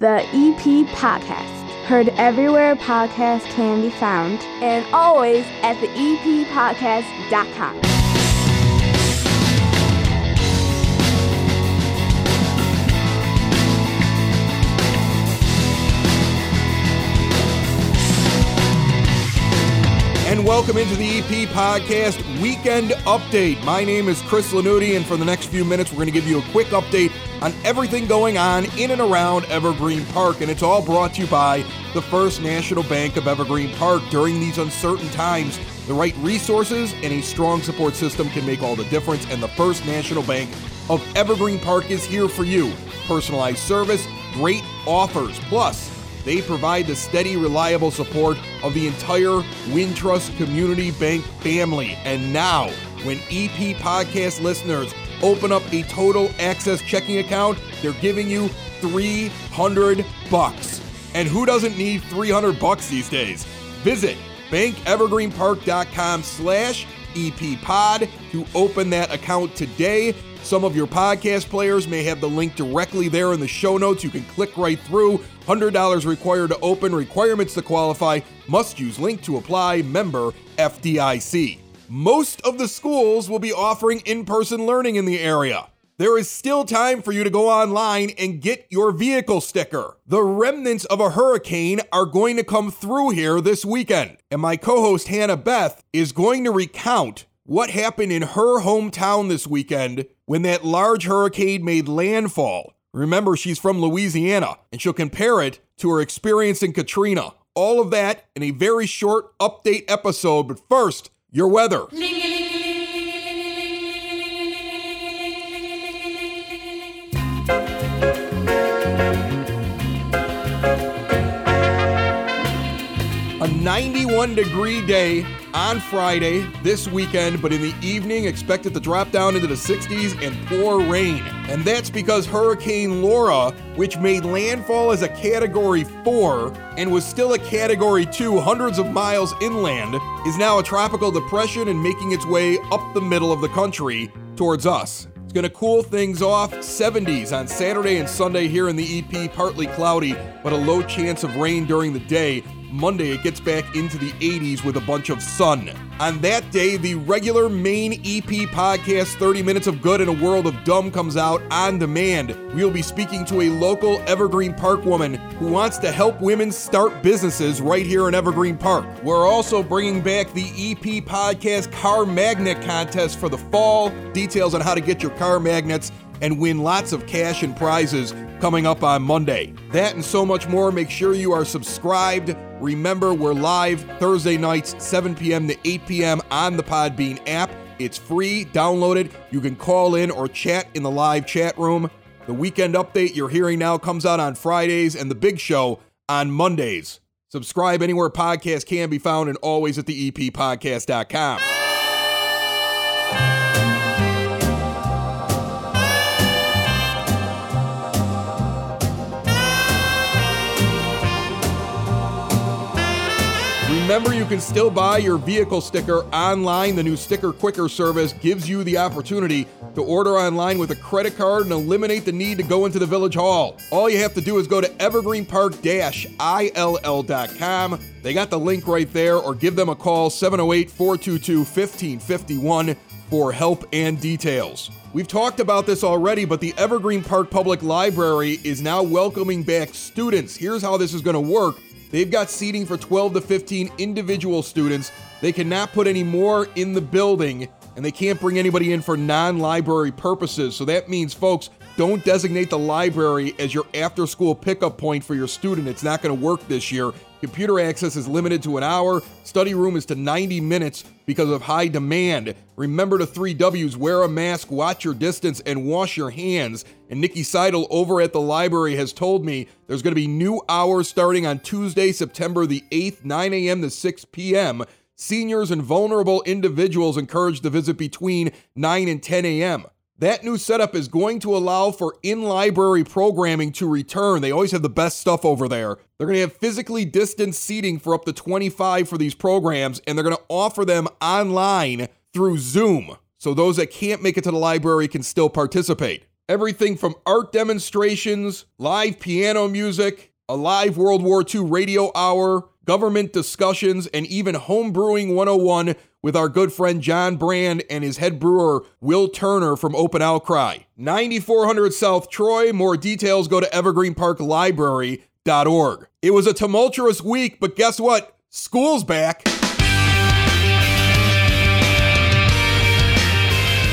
The EP Podcast. Heard everywhere podcasts can be found, and always at the eppodcast.com. And welcome into the EP Podcast Weekend Update. My name is Chris Lanuti, and for the next few minutes, we're going to give you a quick update on everything going on in and around Evergreen Park. And it's all brought to you by the First National Bank of Evergreen Park. During these uncertain times, the right resources and a strong support system can make all the difference. And the First National Bank of Evergreen Park is here for you. Personalized service, great offers. Plus, they provide the steady, reliable support of the entire Wintrust Community Bank family. And now, when EP podcast listeners open up a total access checking account, they're giving you 300 bucks. And who doesn't need 300 bucks these days? Visit bankevergreenpark.com slash eppod to open that account today. Some of your podcast players may have the link directly there in the show notes. You can click right through. $100 required to open, requirements to qualify, must use link to apply, member FDIC. Most of the schools will be offering in person learning in the area. There is still time for you to go online and get your vehicle sticker. The remnants of a hurricane are going to come through here this weekend, and my co host Hannah Beth is going to recount what happened in her hometown this weekend when that large hurricane made landfall. Remember, she's from Louisiana, and she'll compare it to her experience in Katrina. All of that in a very short update episode. But first, your weather. 91 degree day on Friday this weekend, but in the evening, expect it to drop down into the 60s and pour rain. And that's because Hurricane Laura, which made landfall as a Category 4 and was still a Category 2 hundreds of miles inland, is now a tropical depression and making its way up the middle of the country towards us. It's going to cool things off 70s on Saturday and Sunday here in the EP, partly cloudy, but a low chance of rain during the day. Monday, it gets back into the 80s with a bunch of sun. On that day, the regular main EP podcast, 30 Minutes of Good in a World of Dumb, comes out on demand. We'll be speaking to a local Evergreen Park woman who wants to help women start businesses right here in Evergreen Park. We're also bringing back the EP podcast Car Magnet Contest for the fall. Details on how to get your car magnets and win lots of cash and prizes coming up on Monday. That and so much more. Make sure you are subscribed. Remember, we're live Thursday nights, 7 p.m. to 8 p.m. on the Podbean app. It's free, download it. You can call in or chat in the live chat room. The weekend update you're hearing now comes out on Fridays and the big show on Mondays. Subscribe anywhere podcasts can be found and always at the Remember, you can still buy your vehicle sticker online. The new Sticker Quicker service gives you the opportunity to order online with a credit card and eliminate the need to go into the Village Hall. All you have to do is go to evergreenpark-ill.com. They got the link right there, or give them a call 708 422 1551 for help and details. We've talked about this already, but the Evergreen Park Public Library is now welcoming back students. Here's how this is going to work. They've got seating for 12 to 15 individual students. They cannot put any more in the building, and they can't bring anybody in for non library purposes. So that means, folks, don't designate the library as your after school pickup point for your student. It's not going to work this year. Computer access is limited to an hour. Study room is to 90 minutes because of high demand. Remember the three W's wear a mask, watch your distance, and wash your hands. And Nikki Seidel over at the library has told me there's going to be new hours starting on Tuesday, September the 8th, 9 a.m. to 6 p.m. Seniors and vulnerable individuals encouraged to visit between 9 and 10 a.m. That new setup is going to allow for in library programming to return. They always have the best stuff over there. They're going to have physically distanced seating for up to 25 for these programs, and they're going to offer them online through Zoom. So those that can't make it to the library can still participate. Everything from art demonstrations, live piano music, a live World War II radio hour, government discussions, and even homebrewing 101 with our good friend John Brand and his head brewer Will Turner from Open Outcry. 9400 South Troy. More details go to evergreenparklibrary.org. It was a tumultuous week, but guess what? School's back.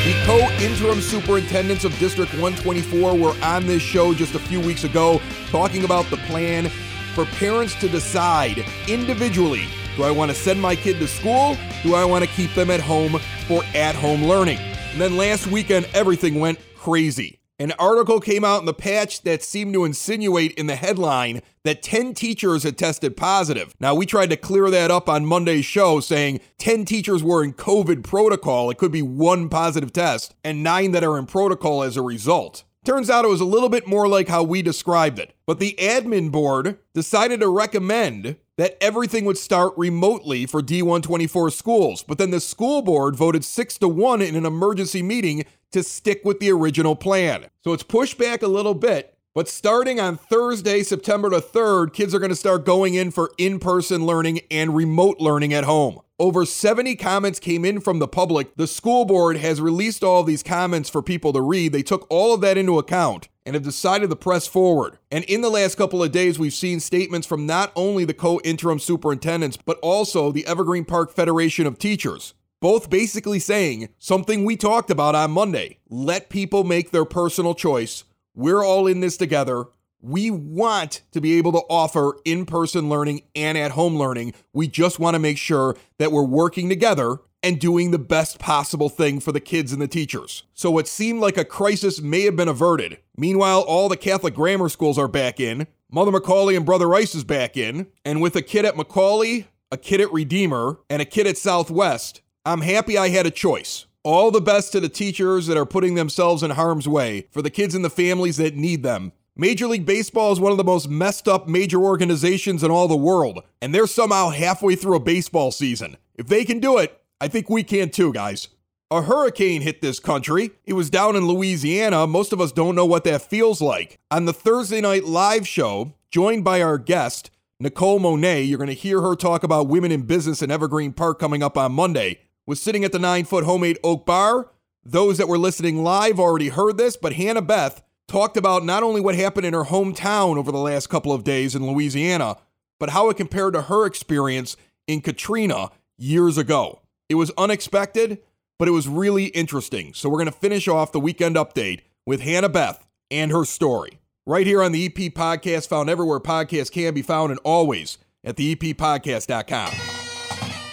The co interim superintendents of District 124 were on this show just a few weeks ago talking about the plan for parents to decide individually do I want to send my kid to school? Do I want to keep them at home for at home learning? And then last weekend, everything went crazy. An article came out in the patch that seemed to insinuate in the headline that 10 teachers had tested positive. Now, we tried to clear that up on Monday's show, saying 10 teachers were in COVID protocol. It could be one positive test, and nine that are in protocol as a result. Turns out it was a little bit more like how we described it. But the admin board decided to recommend that everything would start remotely for D124 schools. But then the school board voted 6 to 1 in an emergency meeting to stick with the original plan. So it's pushed back a little bit. But starting on Thursday, September the 3rd, kids are going to start going in for in person learning and remote learning at home. Over 70 comments came in from the public. The school board has released all these comments for people to read. They took all of that into account and have decided to press forward. And in the last couple of days, we've seen statements from not only the co interim superintendents, but also the Evergreen Park Federation of Teachers. Both basically saying something we talked about on Monday let people make their personal choice. We're all in this together. We want to be able to offer in person learning and at home learning. We just want to make sure that we're working together and doing the best possible thing for the kids and the teachers. So what seemed like a crisis may have been averted. Meanwhile, all the Catholic grammar schools are back in. Mother McAuley and Brother Rice is back in. And with a kid at McAuley, a kid at Redeemer, and a kid at Southwest, I'm happy I had a choice. All the best to the teachers that are putting themselves in harm's way, for the kids and the families that need them. Major League Baseball is one of the most messed up major organizations in all the world, and they're somehow halfway through a baseball season. If they can do it, I think we can too, guys. A hurricane hit this country. It was down in Louisiana. Most of us don't know what that feels like. On the Thursday night live show, joined by our guest, Nicole Monet, you're going to hear her talk about women in business in Evergreen Park coming up on Monday. Was sitting at the nine foot homemade oak bar. Those that were listening live already heard this, but Hannah Beth talked about not only what happened in her hometown over the last couple of days in Louisiana, but how it compared to her experience in Katrina years ago. It was unexpected, but it was really interesting. So we're going to finish off the weekend update with Hannah Beth and her story. Right here on the EP Podcast, found everywhere podcasts can be found and always at the eppodcast.com.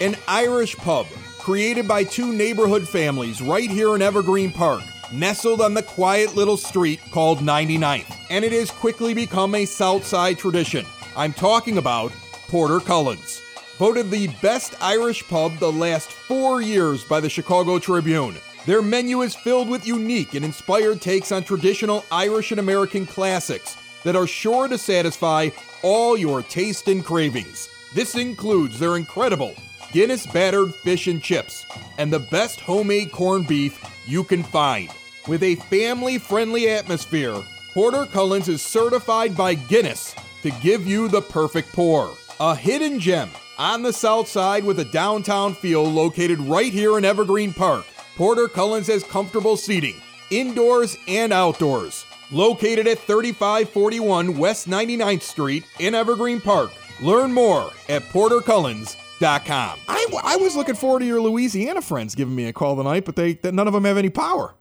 An Irish pub created by two neighborhood families right here in Evergreen Park nestled on the quiet little street called 99th, and it has quickly become a Southside tradition. I'm talking about Porter Cullen's. Voted the best Irish pub the last four years by the Chicago Tribune. Their menu is filled with unique and inspired takes on traditional Irish and American classics that are sure to satisfy all your taste and cravings. This includes their incredible Guinness battered fish and chips and the best homemade corned beef you can find. With a family friendly atmosphere, Porter Cullen's is certified by Guinness to give you the perfect pour. A hidden gem on the south side with a downtown feel located right here in Evergreen Park. Porter Cullen's has comfortable seating, indoors and outdoors. Located at 3541 West 99th Street in Evergreen Park. Learn more at portercullens.com. I, I was looking forward to your Louisiana friends giving me a call tonight, but they, none of them have any power.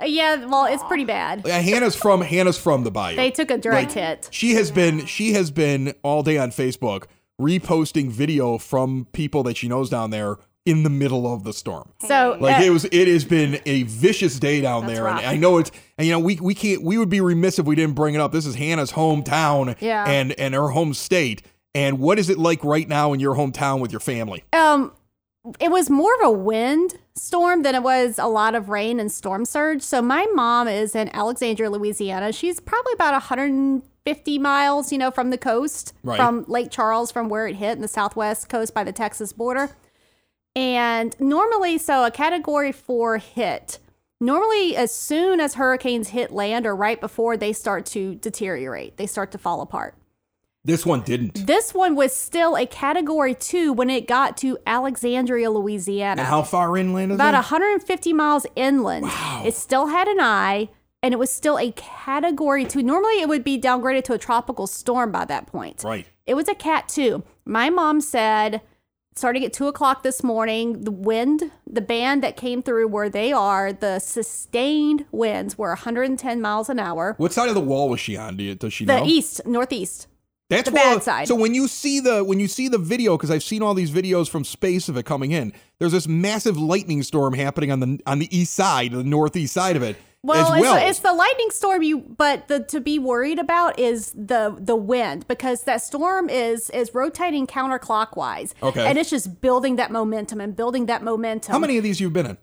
Uh, yeah, well, it's pretty bad. Uh, Hannah's from Hannah's from the Bayou. They took a direct hit. She has been she has been all day on Facebook reposting video from people that she knows down there in the middle of the storm. So Like uh, it was it has been a vicious day down That's there. And. I know it's and you know we we can't we would be remiss if we didn't bring it up. This is Hannah's hometown Yeah. and and her home state. And what is it like right now in your hometown with your family? um, it was more of a wind storm than it was a lot of rain and storm surge. So my mom is in Alexandria, Louisiana. She's probably about 150 miles, you know, from the coast, Right. from Lake Charles, from where it hit in the southwest coast by the Texas border. And normally, so a category four hit Normally, as soon as hurricanes hit land or right before, they start to deteriorate, they start to fall apart. This one didn't. This one was still a category two when it got to Alexandria, Louisiana. And how far inland is that? About it? 150 miles inland. Wow. It still had an eye, and it was still a category two. Normally, it would be downgraded to a tropical storm by that point. Right. It was a cat two. My mom said, starting at two o'clock this morning, the wind, the band that came through where they are, the sustained winds were 110 miles an hour. What side of the wall was she on? Do you, does she The know? east, northeast. That's the why- bad side. So when you see the when you see the video, because I've seen all these videos from space of it coming in, there's this massive lightning storm happening on the on the east side, the northeast side of it. Well, as well. It's, it's the lightning storm you, but the to be worried about is the the wind because that storm is is rotating counterclockwise. Okay. and it's just building that momentum and building that momentum. how many of these you've been in?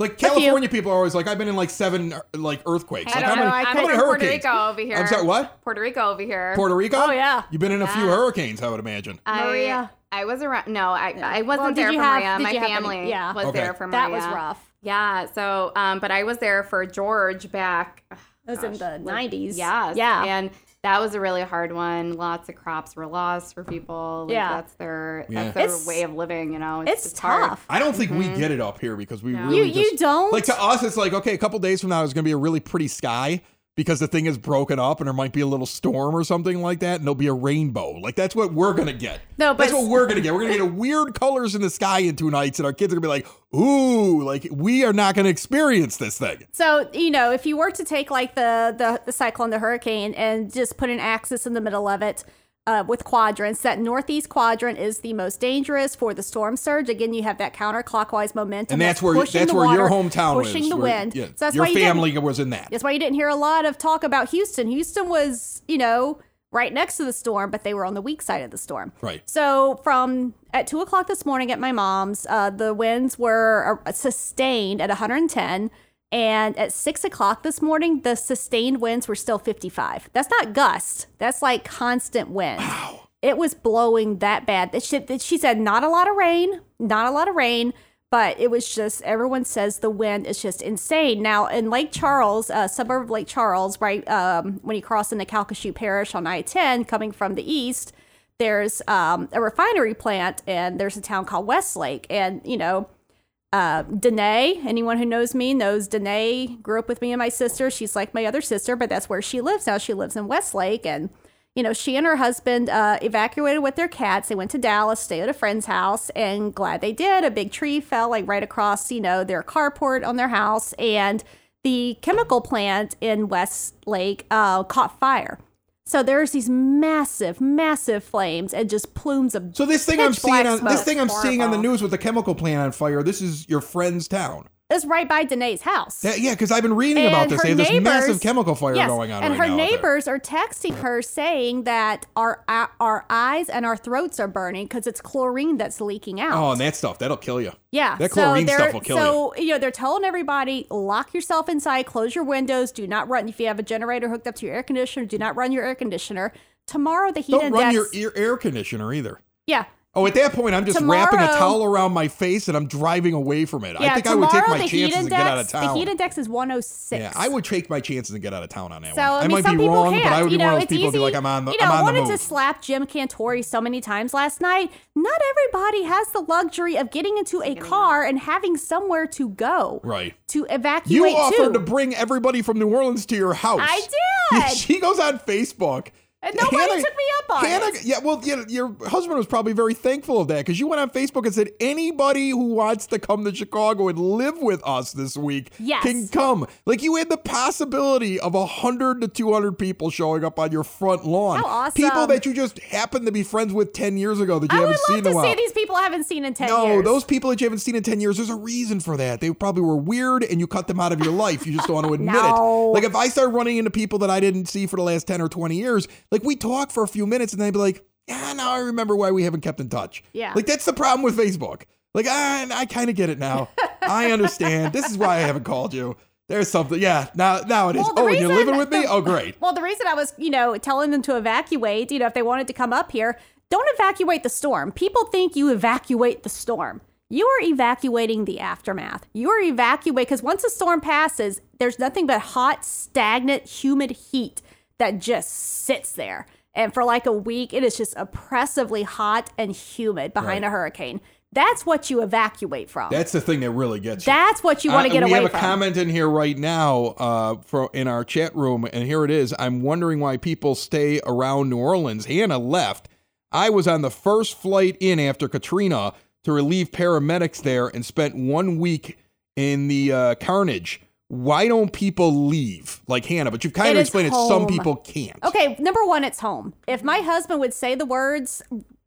Like. California people are always like, I've been in like seven like earthquakes. I like, don't how know. many, I'm how many from Puerto hurricanes? Rico over here. I'm sorry, what? Puerto Rico over here. Puerto Rico? Oh, yeah. You've been in a few hurricanes, I would imagine. I, Maria? I was around. No, I, I wasn't Well, there you for have- Maria. My you have any- family yeah. was Okay. there for Maria. That was rough. Yeah. So, um, but I was there for George back. It was in the like- 90s. Yeah. Yeah. And that was a really hard one. Lots of crops were lost for people. Like, Yeah. That's their Yeah. that's their It's- way of living. You know. It's just hard. tough. I don't think we Mm-hmm. get it up here because we No. really You you don't like to us it's like okay a couple days from now it's going to be a really pretty sky because the thing is broken up and there might be a little storm or something like that and there'll be a rainbow. Like that's what we're to get. No, but that's what we're to get. We're to get a weird colors in the sky in two nights and our kids are to be like ooh like we are not to experience this thing. So you know, if you were to take like the the, the cyclone, the hurricane, and just put an axis in the middle of it uh, with quadrants, that northeast quadrant is the most dangerous for the storm surge. Again, you have that counterclockwise momentum, and that's where pushing that's where your water, hometown pushing is the where- wind. yeah, so that's your why family was in that That's why you didn't hear a lot of talk about Houston. Houston was, you know, right next to the storm, but they were on the weak side of the storm. Right. So from at two o'clock this morning at my mom's, uh, the winds were uh, sustained at 110. And at six o'clock this morning, the sustained winds were still 55. That's not gust. That's like constant wind. Wow. It was blowing that bad. That She, she said not a lot of rain, not a lot of rain, but it was just everyone says the wind is just insane. Now in Lake Charles, uh, suburb of Lake Charles, right um, when you cross into Calcasieu Parish on I-10, coming from the east, there's um, a refinery plant, and there's a town called Westlake, and you know. Uh, Danae, anyone who knows me knows Danae grew up with me and my sister. She's like my other sister, but that's where she lives now. She lives in Westlake, and you know, she and her husband uh, evacuated with their cats. They went to Dallas, stayed at a friend's house, and glad they did. A big tree fell like right across, you know, their carport on their house, and the chemical plant in Westlake uh, caught fire. So there's these massive, massive flames and just plumes of so this thing i'm seeing on this thing i'm seeing on the news with the chemical plant on fire this is your friend's town It's right by Danae's house. Yeah, because I've been reading about And this. her They have this massive chemical fire yes, going on and right her neighbors are texting her saying that our our, eyes and our throats are burning because it's chlorine that's leaking out. Oh, and that stuff that'll kill you. yeah, that chlorine so stuff will kill you. so, you. know, they're telling everybody lock yourself inside, close your windows, do not run. If you have a generator hooked up to your air conditioner, do not run your air conditioner. Tomorrow the heat Don't index. run your ear air conditioner either. yeah. Oh, at that point, I'm just wrapping a towel around my face and I'm driving away from it. Yeah, I think I would take my the heat chances and get out of town. The heat index is 106. yeah, I would take my chances and get out of town on that So one. I, I, mean, might some be people wrong, can't. but I would you be know, one of those it's people easy. be like, I'm on the, you know, I'm I on wanted the to slap Jim Cantore so many times last night. Not everybody has the luxury of getting into a car and having somewhere to go. Right. To evacuate You offered to. to bring everybody from New Orleans to your house. I did. she goes on Facebook. And nobody took me up on Hannah, it. Yeah, well, yeah, your husband was probably very thankful of that because you went on Facebook and said anybody who wants to come to Chicago and live with us this week Yes. can come. Like you had the possibility of hundred to two hundred people showing up on your front lawn. How awesome. People that you just happened to be friends with ten years ago that you I haven't seen in a to while. see these people I haven't seen in 10 No, years. those people that you haven't seen in 10 years, there's a reason for that. They probably were weird and you cut them out of your life. You just don't want to admit No. it. Like if I start running into people that I didn't see for the last 10 or 20 years, like we talk for a few minutes and they'd be like, yeah, now I remember why we haven't kept in touch. Yeah. Like that's the problem with Facebook. Like I, I kind of get it now. I understand. This is why I haven't called you. There's something. Yeah, now now it is. Well, oh, and you're living with me? the- Oh, great. Well, the reason I was, you know, telling them to evacuate, you know, if they wanted to come up here, don't evacuate the storm. People think you evacuate the storm. You are evacuating the aftermath. You are evacuating because once the storm passes, there's nothing but hot, stagnant, humid heat that just sits there. And for like a week, it is just oppressively hot and humid behind Right. a hurricane. That's what you evacuate from. That's the thing that really gets you. That's what you want to get we away have a from. comment in here right now uh, for in our chat room, and here it is. I'm wondering why people stay around New Orleans. Hannah left. I was on the first flight in after Katrina to relieve paramedics there, and spent one week in the uh, carnage. Why don't people leave like Hannah? But you've kind It of explained it. Some people can't. Okay, number one, it's home. If my husband would say the words,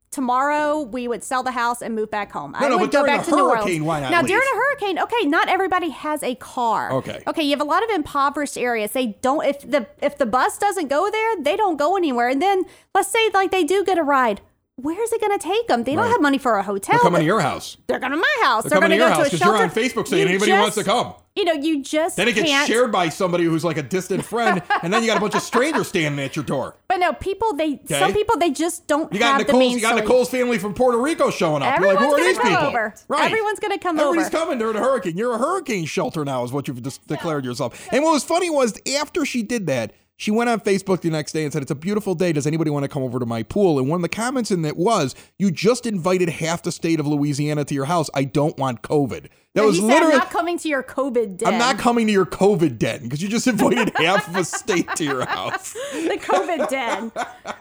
tomorrow we would sell the house and move back home. I no, would go back to New hurricane, Orleans. why not Now, leave? during a hurricane, okay, not everybody has a car. Okay. Okay, you have a lot of impoverished areas. They don't if the if the bus doesn't go there, they don't go anywhere. And then let's say like they do get a ride. Where's it going to take them? They don't Right. have money for a hotel. They're coming to your house. They're going to my house. They're They're, coming going to your go house to a 'cause you're shelter. on Facebook saying You anybody who wants to just- come. You know, you just Then it gets can't. shared by somebody who's like a distant friend, and then you got a bunch of strangers standing at your door. But no, people they some Okay. people they just don't You got have the Nicole's, means you got. Nicole's family from Puerto Rico showing up. You're like, Everyone's who are gonna these come people? over. Right. Everyone's gonna come Everybody's over. coming during a hurricane. You're a hurricane shelter now, is what you've just declared yourself. And what was funny was after she did that, she went on Facebook the next day and said, It's a beautiful day. Does anybody want to come over to my pool? And one of the comments in that was, You just invited half the state of Louisiana to your house. I don't want COVID. That And was literally. I'm not coming to your COVID den. I'm not coming to your COVID den because you just invited half of a state to your house. the COVID den.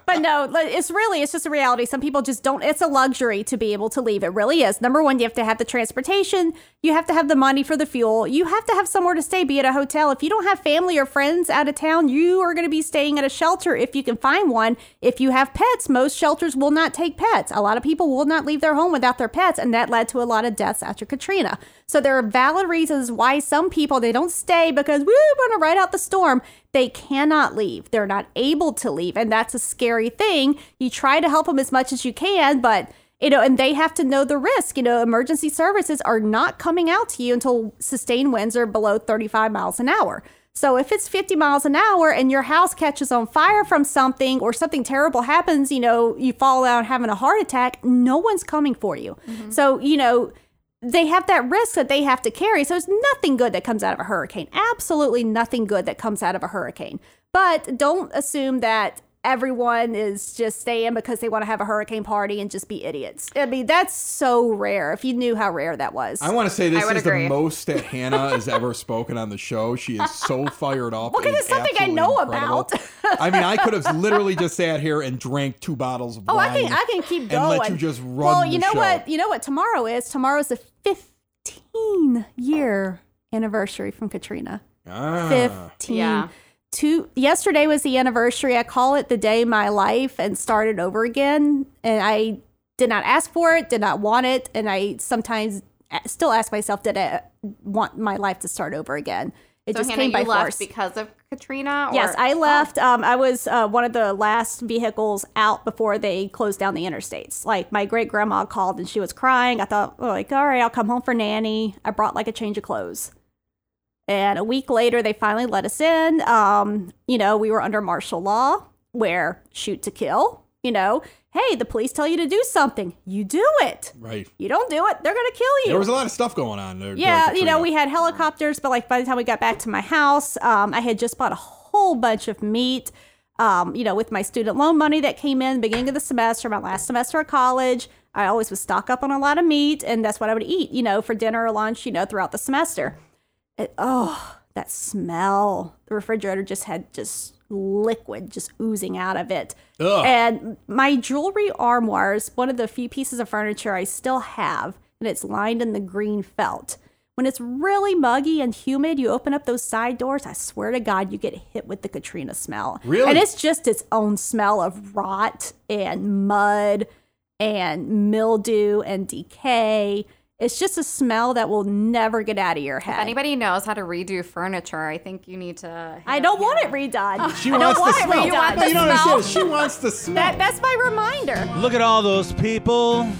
But no, it's really it's just a reality. Some people just don't. It's a luxury to be able to leave. It really is. Number one, you have to have the transportation. You have to have the money for the fuel. You have to have somewhere to stay, be it a hotel. If you don't have family or friends out of town, you are going to be staying at a shelter if you can find one. If you have pets, most shelters will not take pets. A lot of people will not leave their home without their pets, and that led to a lot of deaths after Katrina. So there are valid reasons why some people they don't stay because we want to ride out the storm. They cannot leave. They're not able to leave, and that's a scary thing. You try to help them as much as you can, but you know, and they have to know the risk. You know, emergency services are not coming out to you until sustained winds are below 35 miles an hour. So if it's 50 miles an hour and your house catches on fire from something or something terrible happens, you know, you fall out having a heart attack, no one's coming for you. Mm-hmm. So, you know, they have that risk that they have to carry. So it's nothing good that comes out of a hurricane. Absolutely nothing good that comes out of a hurricane. But don't assume that everyone is just staying because they want to have a hurricane party and just be idiots. I mean, that's so rare. If you knew how rare that was. I want to say this is agree. the most that Hannah has ever spoken on the show. She is so fired up. Well, 'cause It it's something I know incredible. about. I mean, I could have literally just sat here and drank two bottles of Oh, wine. I can I can keep and going. let you just run Well, you the know show. what? You know what tomorrow is? Tomorrow's the 15 year anniversary from Katrina. Ah. 15. Yeah. Two yesterday was the anniversary. I call it the day my life and started over again. And I did not ask for it, did not want it, and I sometimes still ask myself, did I want my life to start over again? It So just Hannah, came by force. because of Katrina? Or? Yes, I Oh. left. Um, I was uh, one of the last vehicles out before they closed down the interstates. Like my great grandma called and she was crying. I thought, oh, like, all right, I'll come home for nanny. I brought like a change of clothes. And a week later, they finally let us in. Um, you know, we were under martial law, where shoot to kill. You know, hey, the police tell you to do something, you do it. Right. You don't do it, they're gonna kill you. There was a lot of stuff going on there. Yeah, you know, we had helicopters, but like by the time we got back to my house, um, I had just bought a whole bunch of meat. Um, you know, with my student loan money that came in beginning of the semester, my last semester of college, I always would stock up on a lot of meat, and that's what I would eat, you know, for dinner or lunch, you know, throughout the semester. It, oh, that smell! The refrigerator just had just liquid just oozing out of it. Ugh. And my jewelry armoire is one of the few pieces of furniture I still have, and it's lined in the green felt. When it's really muggy and humid, you open up those side doors, I swear to God, you get hit with the Katrina smell. Really? And it's just its own smell of rot and mud and mildew and decay. It's just a smell that will never get out of your head. If anybody knows how to redo furniture, I think you need to. I don't want it redone. She I wants don't want the it smell. redone. No, you don't The smell. understand. She wants the smell. That, that's my reminder. Look at all those people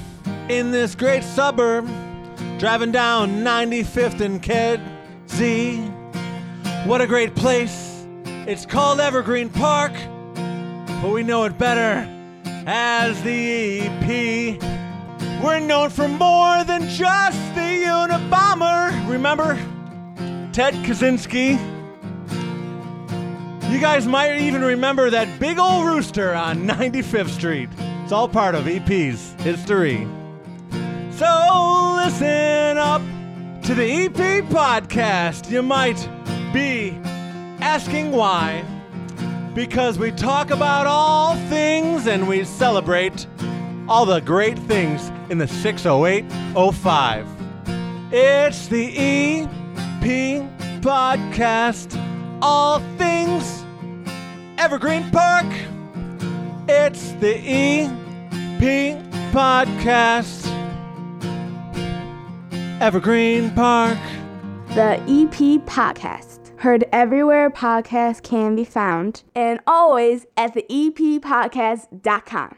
in this great suburb driving down 95th and Kedzie. What a great place. It's called Evergreen Park, but we know it better as the EP. We're known for more than just the Unabomber. Remember Ted Kaczynski? You guys might even remember that big old rooster on 95th Street. It's all part of EP's history. So listen up to the EP podcast. You might be asking why. Because we talk about all things and we celebrate all the great things in the 60805. It's the EP podcast. All things Evergreen Park. It's the EP podcast. Evergreen Park. The EP Podcast. Heard everywhere podcasts can be found, and always at the eppodcast.com.